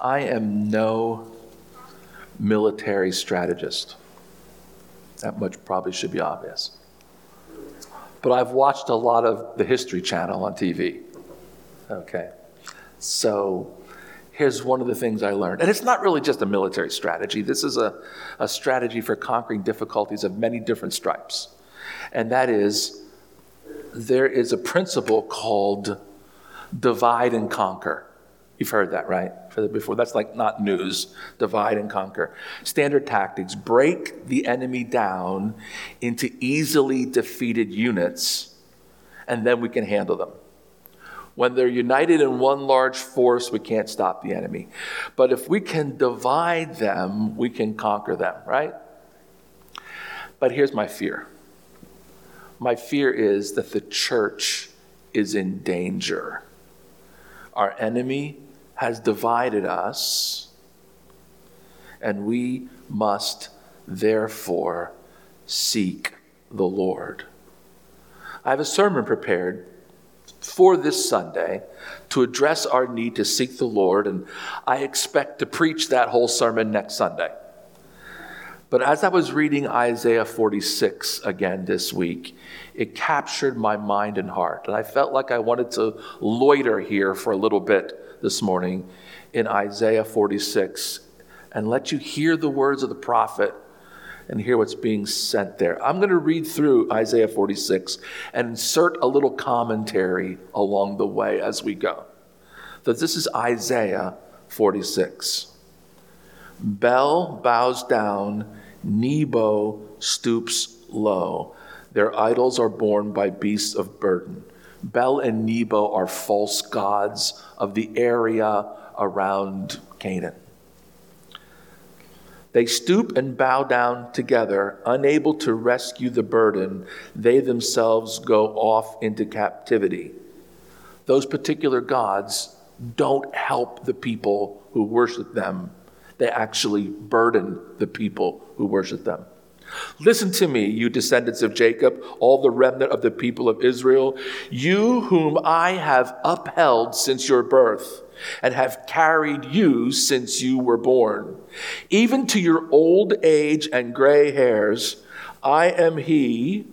I am no military strategist. That much probably should be obvious. But I've watched a lot of the History Channel on TV. Okay. So here's one of the things I learned. And it's not really just a military strategy, this is a, a strategy for conquering difficulties of many different stripes. And that is there is a principle called divide and conquer. You've heard that, right? Before. That's like not news. Divide and conquer. Standard tactics break the enemy down into easily defeated units, and then we can handle them. When they're united in one large force, we can't stop the enemy. But if we can divide them, we can conquer them, right? But here's my fear my fear is that the church is in danger. Our enemy has divided us, and we must therefore seek the Lord. I have a sermon prepared for this Sunday to address our need to seek the Lord, and I expect to preach that whole sermon next Sunday. But as I was reading Isaiah 46 again this week, it captured my mind and heart. And I felt like I wanted to loiter here for a little bit this morning in Isaiah 46 and let you hear the words of the prophet and hear what's being sent there. I'm going to read through Isaiah 46 and insert a little commentary along the way as we go. So this is Isaiah 46. Bel bows down Nebo stoops low. Their idols are borne by beasts of burden. Bel and Nebo are false gods of the area around Canaan. They stoop and bow down together, unable to rescue the burden. They themselves go off into captivity. Those particular gods don't help the people who worship them they actually burden the people who worship them. Listen to me, you descendants of Jacob, all the remnant of the people of Israel, you whom I have upheld since your birth and have carried you since you were born. Even to your old age and gray hairs, I am he.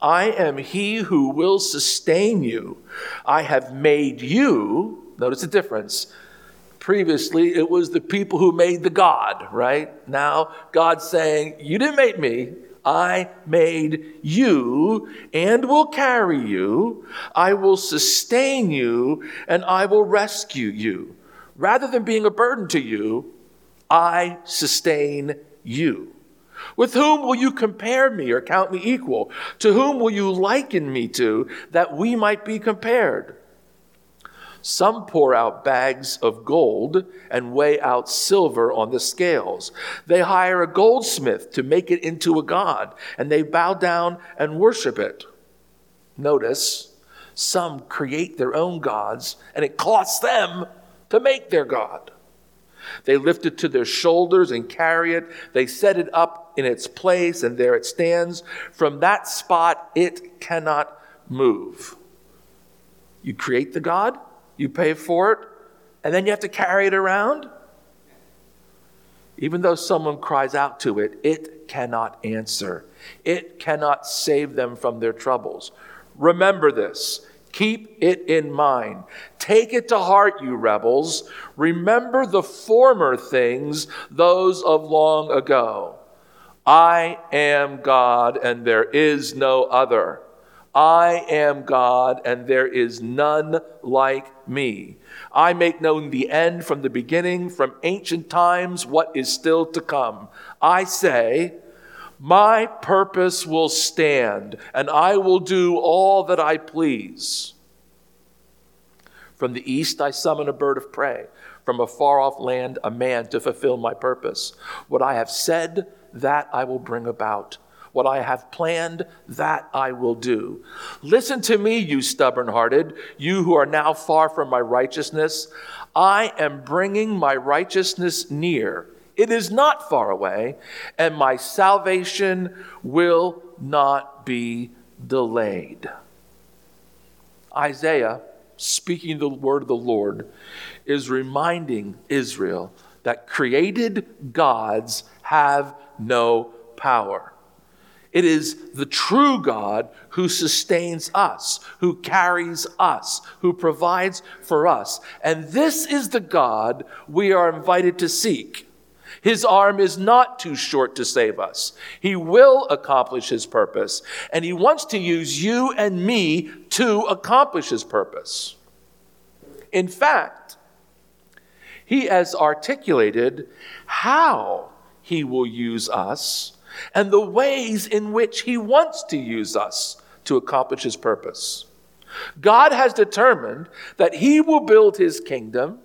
I am he who will sustain you. I have made you, notice the difference, Previously, it was the people who made the God, right? Now, God's saying, You didn't make me. I made you and will carry you. I will sustain you and I will rescue you. Rather than being a burden to you, I sustain you. With whom will you compare me or count me equal? To whom will you liken me to that we might be compared? Some pour out bags of gold and weigh out silver on the scales. They hire a goldsmith to make it into a god, and they bow down and worship it. Notice, some create their own gods, and it costs them to make their god. They lift it to their shoulders and carry it. They set it up in its place, and there it stands. From that spot, it cannot move. You create the God, you pay for it, and then you have to carry it around. Even though someone cries out to it, it cannot answer. It cannot save them from their troubles. Remember this. Keep it in mind. Take it to heart, you rebels. Remember the former things, those of long ago. I am God, and there is no other. I am God, and there is none like me. I make known the end from the beginning, from ancient times, what is still to come. I say, My purpose will stand, and I will do all that I please. From the east I summon a bird of prey, from a far off land a man to fulfill my purpose. What I have said, that I will bring about. What I have planned, that I will do. Listen to me, you stubborn hearted, you who are now far from my righteousness. I am bringing my righteousness near. It is not far away, and my salvation will not be delayed. Isaiah speaking the word of the Lord, is reminding Israel that created gods have no power. It is the true God who sustains us, who carries us, who provides for us. And this is the God we are invited to seek. His arm is not too short to save us. He will accomplish his purpose, and he wants to use you and me to accomplish his purpose. In fact, he has articulated how he will use us and the ways in which he wants to use us to accomplish his purpose. God has determined that he will build his kingdom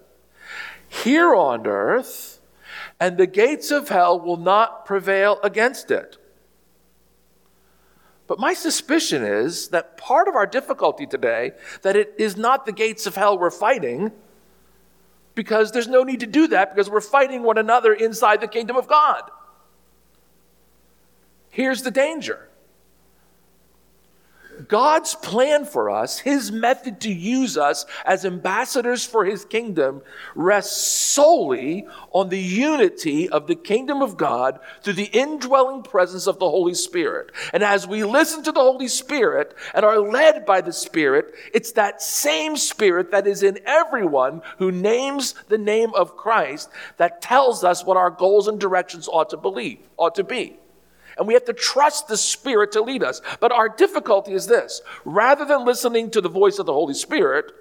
here on earth, and the gates of hell will not prevail against it. But my suspicion is that part of our difficulty today that it is not the gates of hell we're fighting because there's no need to do that because we're fighting one another inside the kingdom of God. Here's the danger God's plan for us, his method to use us as ambassadors for his kingdom, rests solely on the unity of the kingdom of God through the indwelling presence of the Holy Spirit. And as we listen to the Holy Spirit and are led by the Spirit, it's that same Spirit that is in everyone who names the name of Christ that tells us what our goals and directions ought to believe, ought to be. And we have to trust the Spirit to lead us. But our difficulty is this rather than listening to the voice of the Holy Spirit,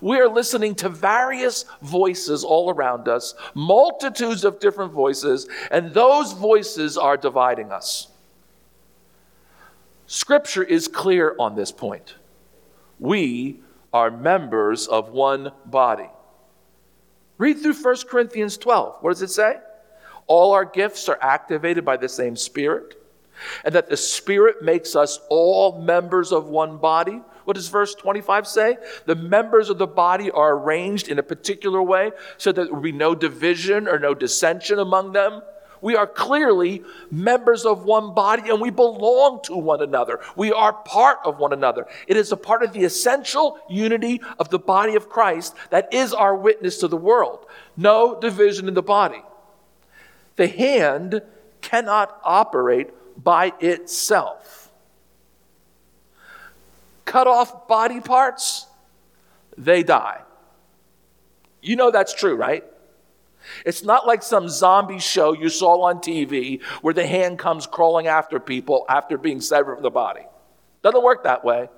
we are listening to various voices all around us, multitudes of different voices, and those voices are dividing us. Scripture is clear on this point. We are members of one body. Read through 1 Corinthians 12. What does it say? All our gifts are activated by the same Spirit and that the Spirit makes us all members of one body. What does verse 25 say? The members of the body are arranged in a particular way so that there will be no division or no dissension among them. We are clearly members of one body and we belong to one another. We are part of one another. It is a part of the essential unity of the body of Christ that is our witness to the world. No division in the body. The hand cannot operate by itself. Cut off body parts, they die. You know that's true, right? It's not like some zombie show you saw on TV where the hand comes crawling after people after being severed from the body. Doesn't work that way.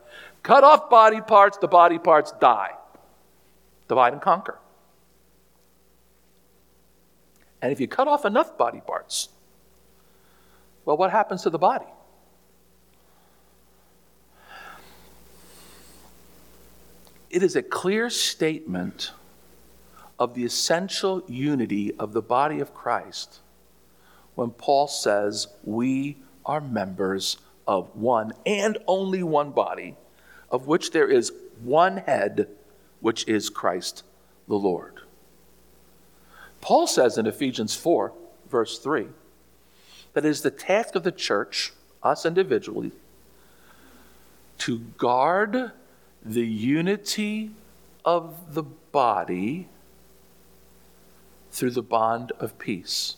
Cut off body parts, the body parts die. Divide and conquer. And if you cut off enough body parts, well, what happens to the body? It is a clear statement of the essential unity of the body of Christ when Paul says, We are members of one and only one body, of which there is one head, which is Christ the Lord. Paul says in Ephesians 4, verse 3, that it is the task of the church, us individually, to guard the unity of the body through the bond of peace.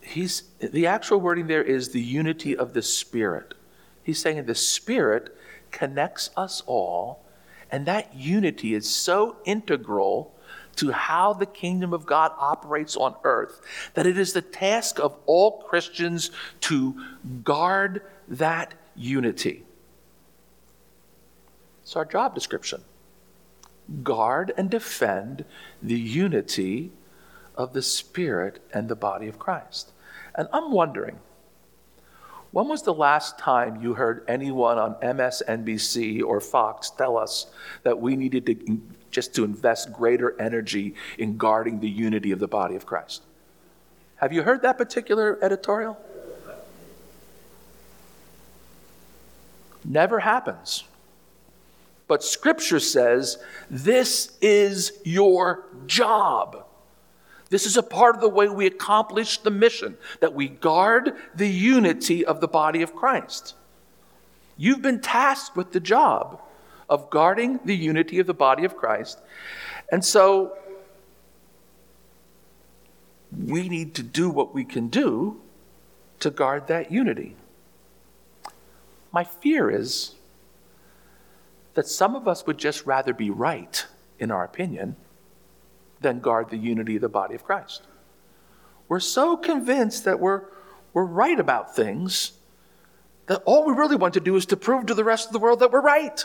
He's, the actual wording there is the unity of the Spirit. He's saying the Spirit connects us all, and that unity is so integral to how the kingdom of God operates on earth, that it is the task of all Christians to guard that unity. It's our job description. Guard and defend the unity of the Spirit and the body of Christ. And I'm wondering, when was the last time you heard anyone on MSNBC or Fox tell us that we needed to just to invest greater energy in guarding the unity of the body of Christ. Have you heard that particular editorial? Never happens. But Scripture says this is your job. This is a part of the way we accomplish the mission that we guard the unity of the body of Christ. You've been tasked with the job of guarding the unity of the body of Christ. And so we need to do what we can do to guard that unity. My fear is that some of us would just rather be right, in our opinion, than guard the unity of the body of Christ. We're so convinced that we're, we're right about things that all we really want to do is to prove to the rest of the world that we're right,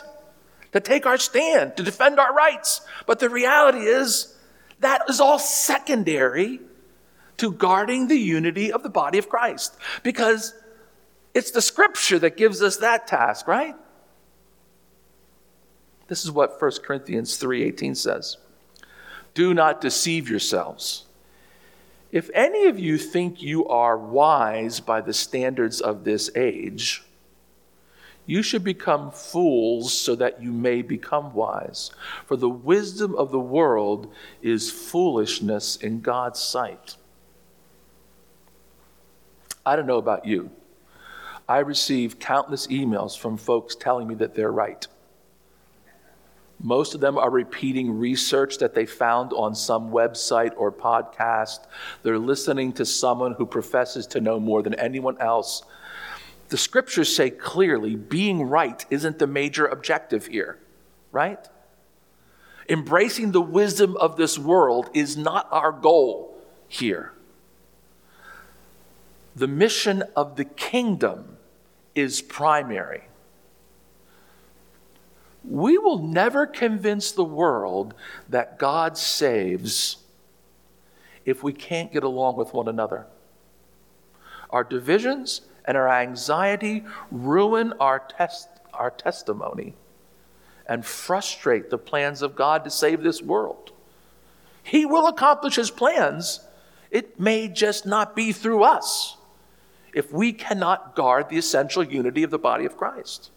to take our stand, to defend our rights. But the reality is that is all secondary to guarding the unity of the body of Christ because it's the scripture that gives us that task, right? This is what 1 Corinthians 3:18 says. Do not deceive yourselves. If any of you think you are wise by the standards of this age, you should become fools so that you may become wise. For the wisdom of the world is foolishness in God's sight. I don't know about you. I receive countless emails from folks telling me that they're right. Most of them are repeating research that they found on some website or podcast. They're listening to someone who professes to know more than anyone else. The scriptures say clearly being right isn't the major objective here, right? Embracing the wisdom of this world is not our goal here. The mission of the kingdom is primary. We will never convince the world that God saves if we can't get along with one another. Our divisions and our anxiety ruin our, test, our testimony and frustrate the plans of God to save this world. He will accomplish his plans. It may just not be through us if we cannot guard the essential unity of the body of Christ.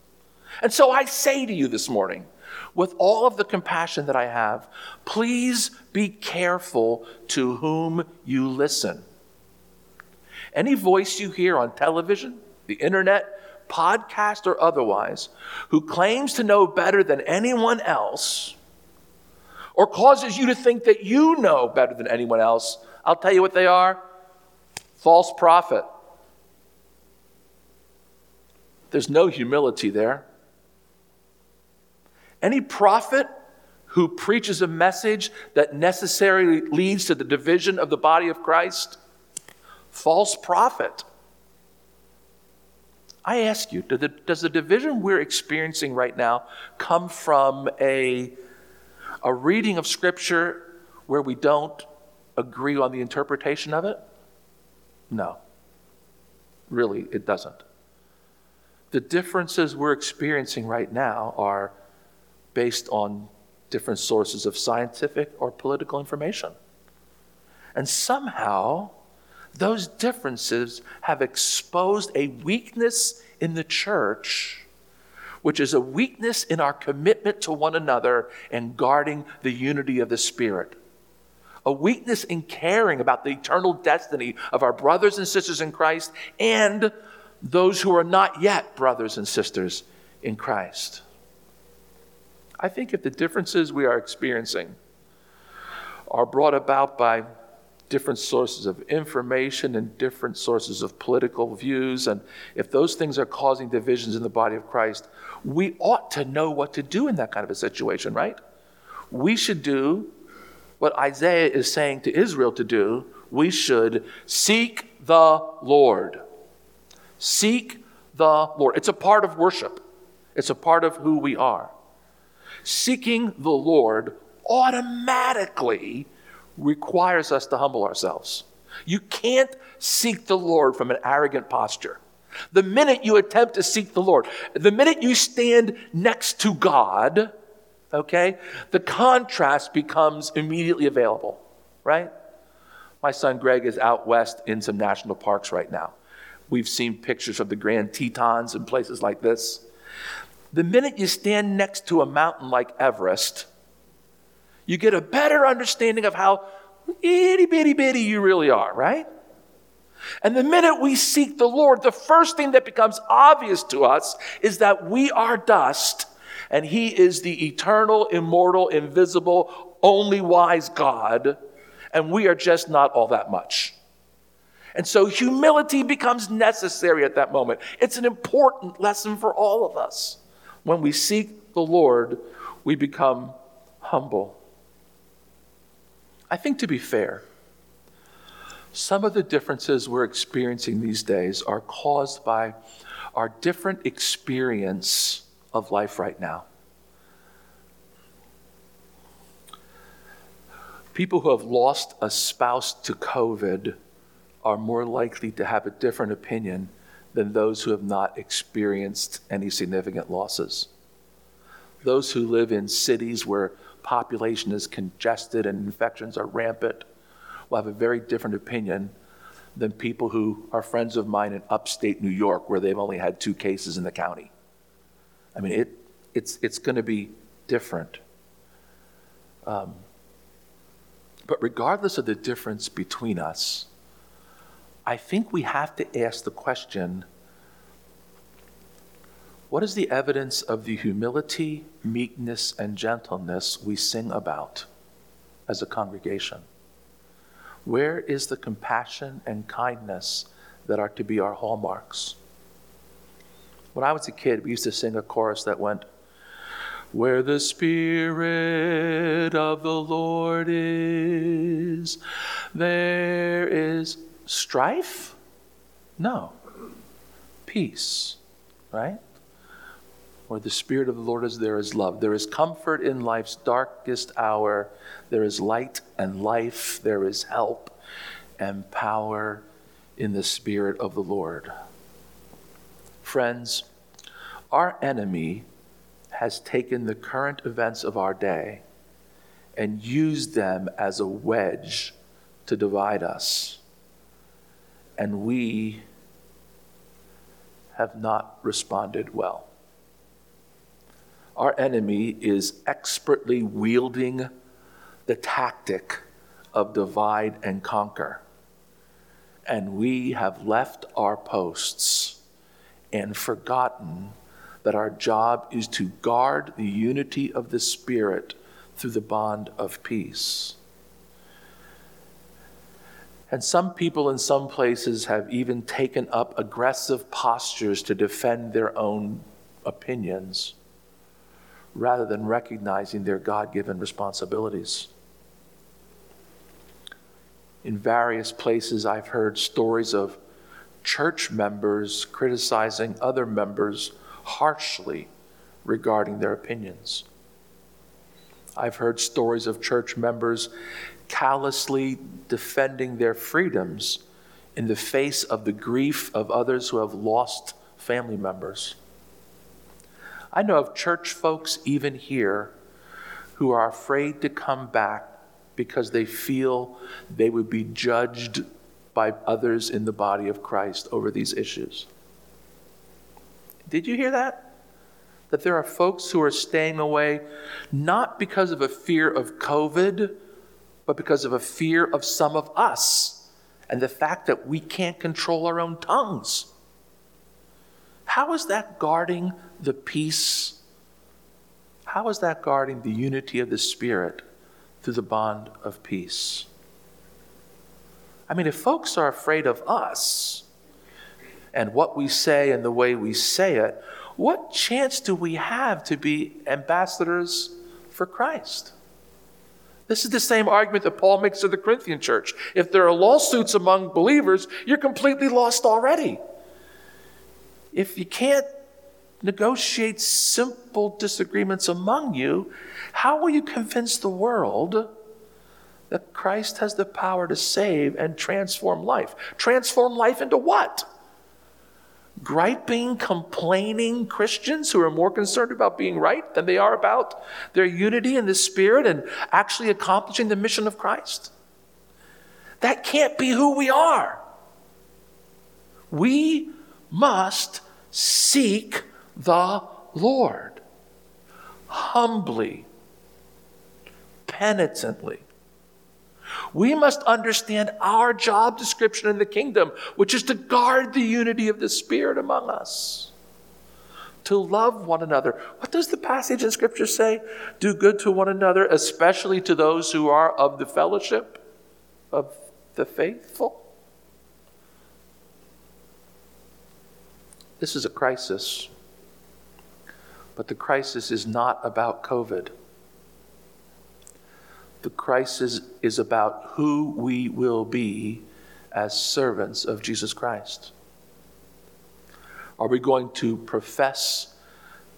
And so I say to you this morning, with all of the compassion that I have, please be careful to whom you listen. Any voice you hear on television, the internet, podcast, or otherwise, who claims to know better than anyone else, or causes you to think that you know better than anyone else, I'll tell you what they are false prophet. There's no humility there. Any prophet who preaches a message that necessarily leads to the division of the body of Christ, false prophet. I ask you, does the division we're experiencing right now come from a, a reading of Scripture where we don't agree on the interpretation of it? No. Really, it doesn't. The differences we're experiencing right now are based on different sources of scientific or political information. And somehow, those differences have exposed a weakness in the church, which is a weakness in our commitment to one another and guarding the unity of the Spirit. A weakness in caring about the eternal destiny of our brothers and sisters in Christ and those who are not yet brothers and sisters in Christ. I think if the differences we are experiencing are brought about by different sources of information and different sources of political views, and if those things are causing divisions in the body of Christ, we ought to know what to do in that kind of a situation, right? We should do what Isaiah is saying to Israel to do. We should seek the Lord. Seek the Lord. It's a part of worship, it's a part of who we are. Seeking the Lord automatically requires us to humble ourselves. You can't seek the Lord from an arrogant posture. The minute you attempt to seek the Lord, the minute you stand next to God, okay, the contrast becomes immediately available, right? My son Greg is out west in some national parks right now. We've seen pictures of the Grand Tetons and places like this. The minute you stand next to a mountain like Everest, you get a better understanding of how itty bitty bitty you really are, right? And the minute we seek the Lord, the first thing that becomes obvious to us is that we are dust and He is the eternal, immortal, invisible, only wise God, and we are just not all that much. And so humility becomes necessary at that moment. It's an important lesson for all of us. When we seek the Lord, we become humble. I think to be fair, some of the differences we're experiencing these days are caused by our different experience of life right now. People who have lost a spouse to COVID are more likely to have a different opinion than those who have not experienced any significant losses. Those who live in cities where population is congested and infections are rampant will have a very different opinion than people who are friends of mine in upstate New York where they've only had two cases in the county. I mean, it, it's, it's going to be different. Um, but regardless of the difference between us, I think we have to ask the question what is the evidence of the humility, meekness, and gentleness we sing about as a congregation? Where is the compassion and kindness that are to be our hallmarks? When I was a kid, we used to sing a chorus that went, Where the Spirit of the Lord is, there is strife? No. Peace, right? Where the Spirit of the Lord is, there is love. There is comfort in life's darkest hour. There is light and life. There is help and power in the Spirit of the Lord. Friends, our enemy has taken the current events of our day and used them as a wedge to divide us and we have not responded well. Our enemy is expertly wielding the tactic of divide and conquer. And we have left our posts and forgotten that our job is to guard the unity of the Spirit through the bond of peace. And some people in some places have even taken up aggressive postures to defend their own opinions rather than recognizing their God given responsibilities. In various places, I've heard stories of church members criticizing other members harshly regarding their opinions. I've heard stories of church members callously defending their freedoms in the face of the grief of others who have lost family members. I know of church folks, even here, who are afraid to come back because they feel they would be judged by others in the body of Christ over these issues. Did you hear that? That there are folks who are staying away not because of a fear of COVID but because of a fear of some of us and the fact that we can't control our own tongues. How is that guarding the peace? How is that guarding the unity of the Spirit through the bond of peace? I mean, if folks are afraid of us and what we say and the way we say it, what chance do we have to be ambassadors for Christ? This is the same argument that Paul makes to the Corinthian church. If there are lawsuits among believers, you're completely lost already. If you can't negotiate simple disagreements among you, how will you convince the world that Christ has the power to save and transform life? Transform life into what? griping, complaining Christians who are more concerned about being right than they are about their unity in the Spirit and actually accomplishing the mission of Christ? That can't be who we are. We must seek the Lord humbly, penitently we must understand our job description in the kingdom, which is to guard the unity of the Spirit among us, to love one another. What does the passage in Scripture say? Do good to one another, especially to those who are of the fellowship of the faithful. This is a crisis, but the crisis is not about COVID. The crisis is about who we will be as servants of Jesus Christ. Are we going to profess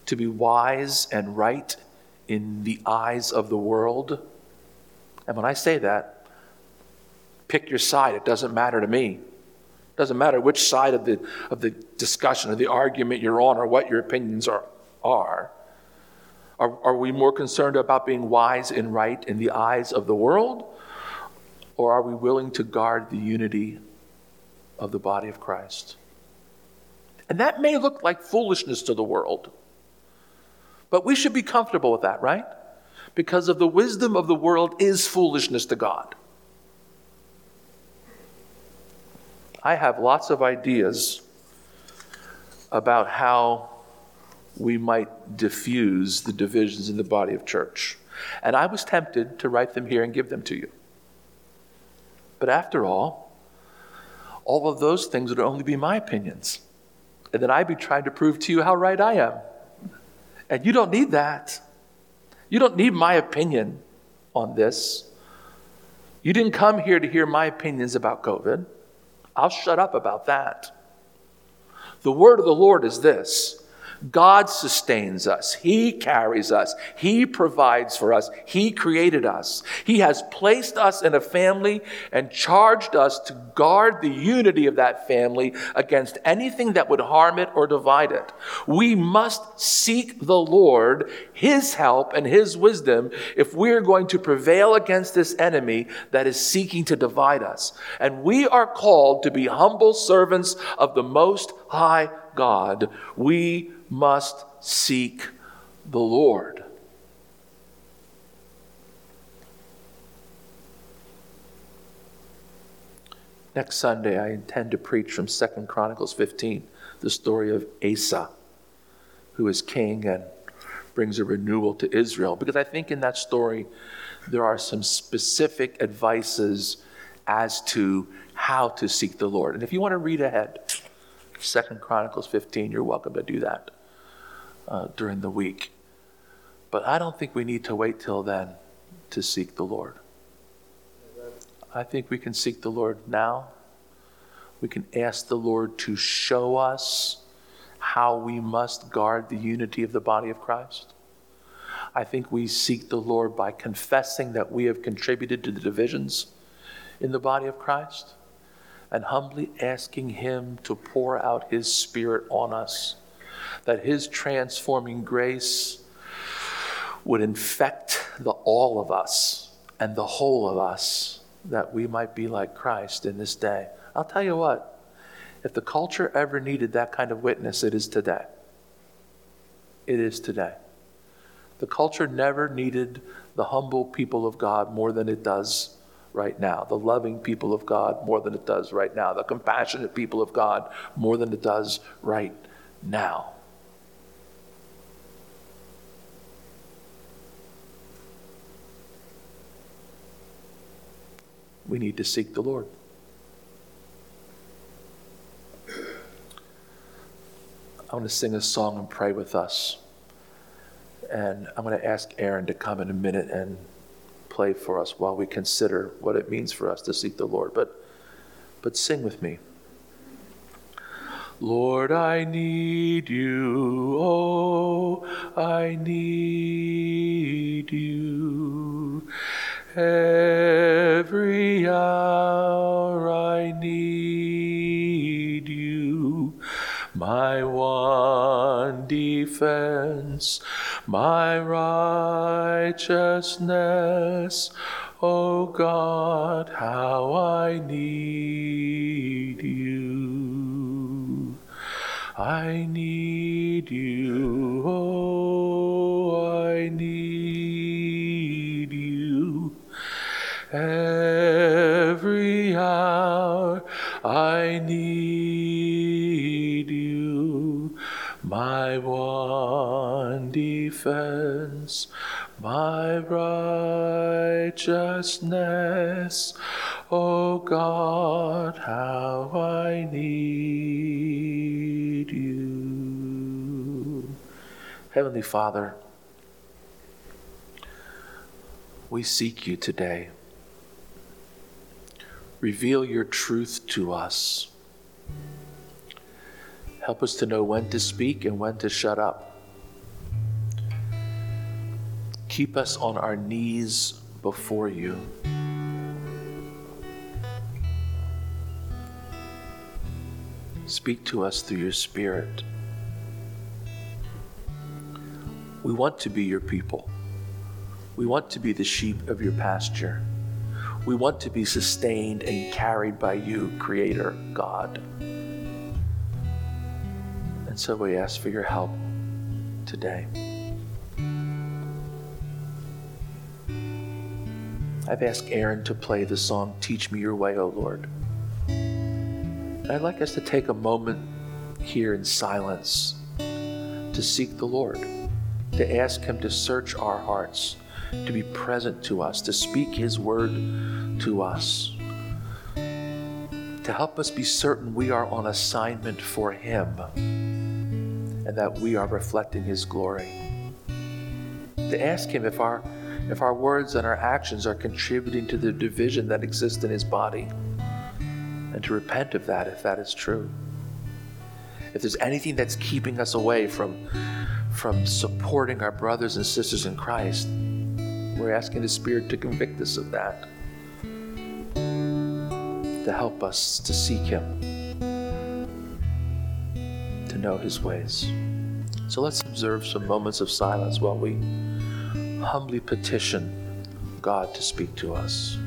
to be wise and right in the eyes of the world? And when I say that, pick your side. It doesn't matter to me. Doesn't matter which side of the, of the discussion or the argument you're on or what your opinions are. are. Are, are we more concerned about being wise and right in the eyes of the world? Or are we willing to guard the unity of the body of Christ? And that may look like foolishness to the world. But we should be comfortable with that, right? Because of the wisdom of the world is foolishness to God. I have lots of ideas about how we might diffuse the divisions in the body of church. And I was tempted to write them here and give them to you. But after all, all of those things would only be my opinions and then I'd be trying to prove to you how right I am. And you don't need that. You don't need my opinion on this. You didn't come here to hear my opinions about COVID. I'll shut up about that. The word of the Lord is this God sustains us. He carries us. He provides for us. He created us. He has placed us in a family and charged us to guard the unity of that family against anything that would harm it or divide it. We must seek the Lord, His help and His wisdom if we're going to prevail against this enemy that is seeking to divide us. And we are called to be humble servants of the Most High God. We must seek the Lord. Next Sunday, I intend to preach from Second Chronicles 15, the story of Asa, who is king and brings a renewal to Israel. Because I think in that story, there are some specific advices as to how to seek the Lord. And if you want to read ahead, Second Chronicles 15, you're welcome to do that uh, during the week. But I don't think we need to wait till then to seek the Lord. I think we can seek the Lord now. We can ask the Lord to show us how we must guard the unity of the body of Christ. I think we seek the Lord by confessing that we have contributed to the divisions in the body of Christ and humbly asking Him to pour out His Spirit on us that His transforming grace would infect the all of us and the whole of us that we might be like Christ in this day. I'll tell you what, if the culture ever needed that kind of witness, it is today. It is today. The culture never needed the humble people of God more than it does right now, the loving people of God more than it does right now, the compassionate people of God more than it does right now. We need to seek the Lord. I want to sing a song and pray with us. And I'm going to ask Aaron to come in a minute and play for us while we consider what it means for us to seek the Lord. But, but sing with me. Lord, I need you. Oh, I need you. Defense, my righteousness. Oh God, how I need you. I need you. Oh, I need you. Every hour I need my one. defense, my righteousness. O God, how I need you. Heavenly Father, we seek you today. Reveal your truth to us. Help us to know when to speak and when to shut up. Keep us on our knees before you. Speak to us through your Spirit. We want to be your people. We want to be the sheep of your pasture. We want to be sustained and carried by you, Creator God. So we ask for your help today. I've asked Aaron to play the song Teach Me Your Way, O Lord. And I'd like us to take a moment here in silence to seek the Lord, to ask Him to search our hearts to be present to us, to speak His word to us, to help us be certain we are on assignment for Him and that we are reflecting His glory. To ask Him if our, if our words and our actions are contributing to the division that exists in His body, and to repent of that if that is true. If there's anything that's keeping us away from, from supporting our brothers and sisters in Christ, we're asking the Spirit to convict us of that, to help us to seek Him, know His ways. So let's observe some moments of silence while we humbly petition God to speak to us.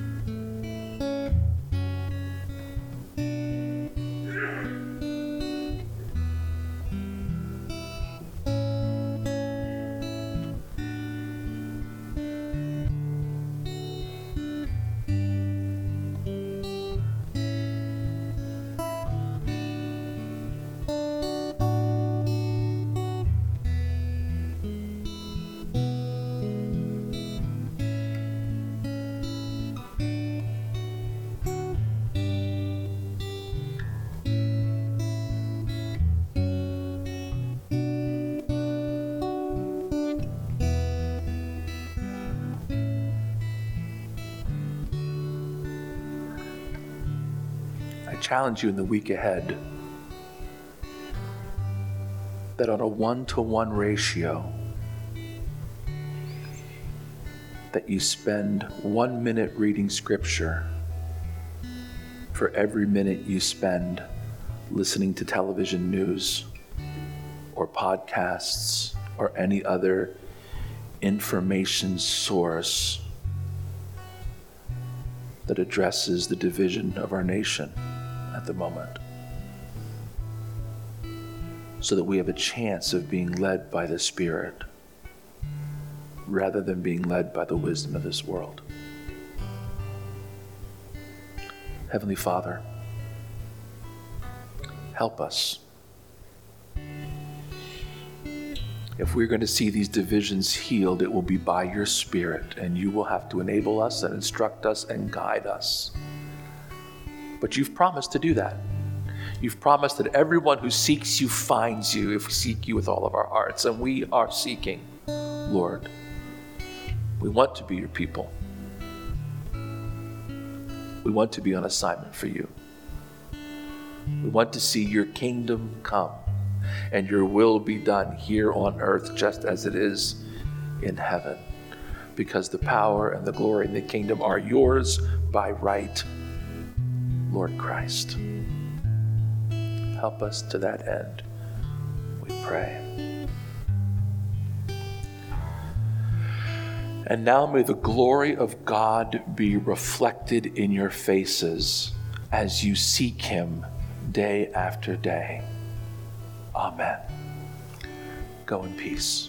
Challenge you in the week ahead that on a one to one ratio, that you spend one minute reading scripture for every minute you spend listening to television news or podcasts or any other information source that addresses the division of our nation the moment. So that we have a chance of being led by the Spirit rather than being led by the wisdom of this world. Heavenly Father, help us. If we're going to see these divisions healed, it will be by your Spirit, and you will have to enable us and instruct us and guide us. But you've promised to do that. You've promised that everyone who seeks you finds you if we seek you with all of our hearts. And we are seeking, Lord. We want to be your people. We want to be on assignment for you. We want to see your kingdom come and your will be done here on earth just as it is in heaven. Because the power and the glory and the kingdom are yours by right Lord Christ. Help us to that end, we pray. And now may the glory of God be reflected in your faces as you seek Him day after day. Amen. Go in peace.